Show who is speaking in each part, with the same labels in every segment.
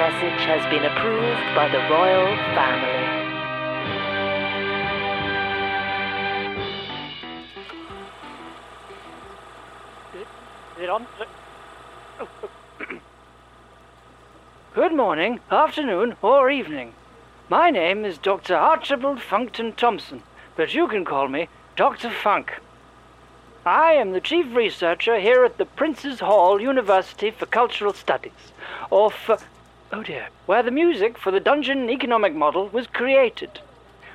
Speaker 1: Message has been approved by the royal family.
Speaker 2: Good morning, afternoon, or evening. My name is Dr. Archibald Funkton Thompson, but you can call me Dr. Funk. I am the chief researcher here at the Prince's Hall University for Cultural Studies, or for, oh dear, where the music for the Dungeon Economic Model was created.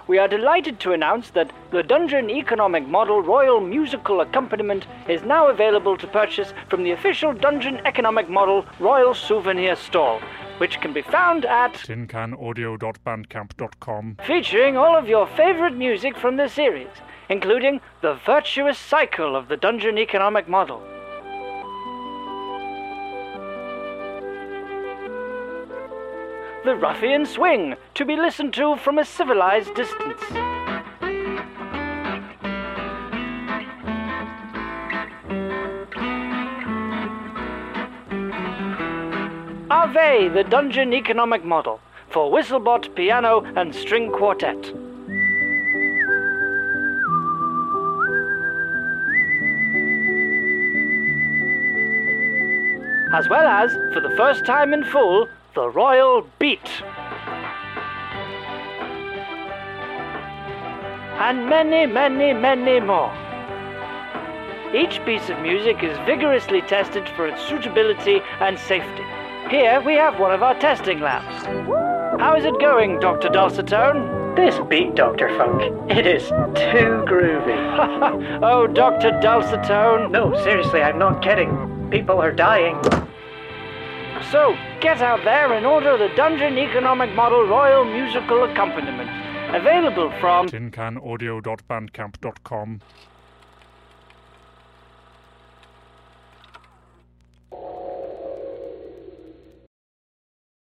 Speaker 2: We are delighted to announce that the Dungeon Economic Model Royal Musical Accompaniment is now available to purchase from the official Dungeon Economic Model Royal Souvenir Store, which can be found at
Speaker 3: tincanaudio.bandcamp.com.
Speaker 2: featuring all of your favorite music from the series, including the virtuous cycle of the Dungeon Economic Model. The Ruffian Swing, to be listened to from a civilized distance. Ave, the Dungeon Economic Model, for Whistlebot, piano, and string quartet. As well as, for the first time in full, the Royal Beat. And many, many, many more. Each piece of music is vigorously tested for its suitability and safety. Here we have one of our testing labs. How is it going, Dr. Dulcitone?
Speaker 4: This beat, Dr. Funk, it is too groovy.
Speaker 2: oh, Dr. Dulcitone.
Speaker 4: No, seriously, I'm not kidding. People are dying.
Speaker 2: So, get out there and order the Dungeon Economic Model Royal Musical Accompaniment. Available from
Speaker 3: tincanaudio.bandcamp.com.